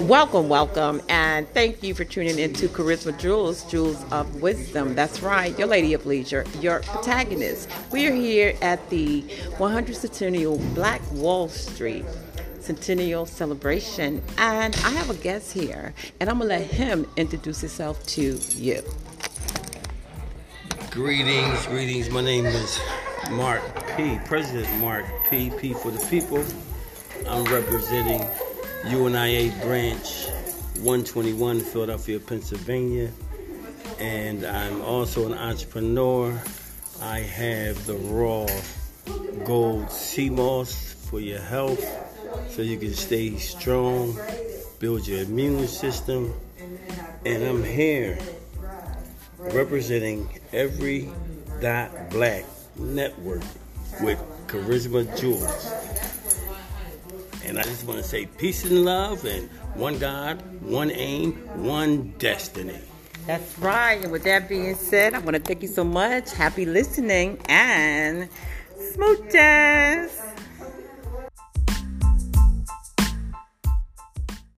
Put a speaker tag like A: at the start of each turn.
A: Welcome, welcome, and thank you for tuning into Charisma Jewels, Jewels of Wisdom. That's right, your lady of leisure, your protagonist. We are here at the 100 Centennial Black Wall Street Centennial Celebration, and I have a guest here, and I'm gonna let him introduce himself to you.
B: Greetings, greetings. My name is Mark P. President Mark P. P for the people. I'm representing UNIA branch 121, Philadelphia, Pennsylvania. And I'm also an entrepreneur. I have the raw gold sea moss for your health so you can stay strong, build your immune system. And I'm here representing every dot black network with Charisma Jewels. And I just want to say peace and love and one God, one aim, one destiny.
A: That's right. And with that being said, I want to thank you so much. Happy listening and smooches.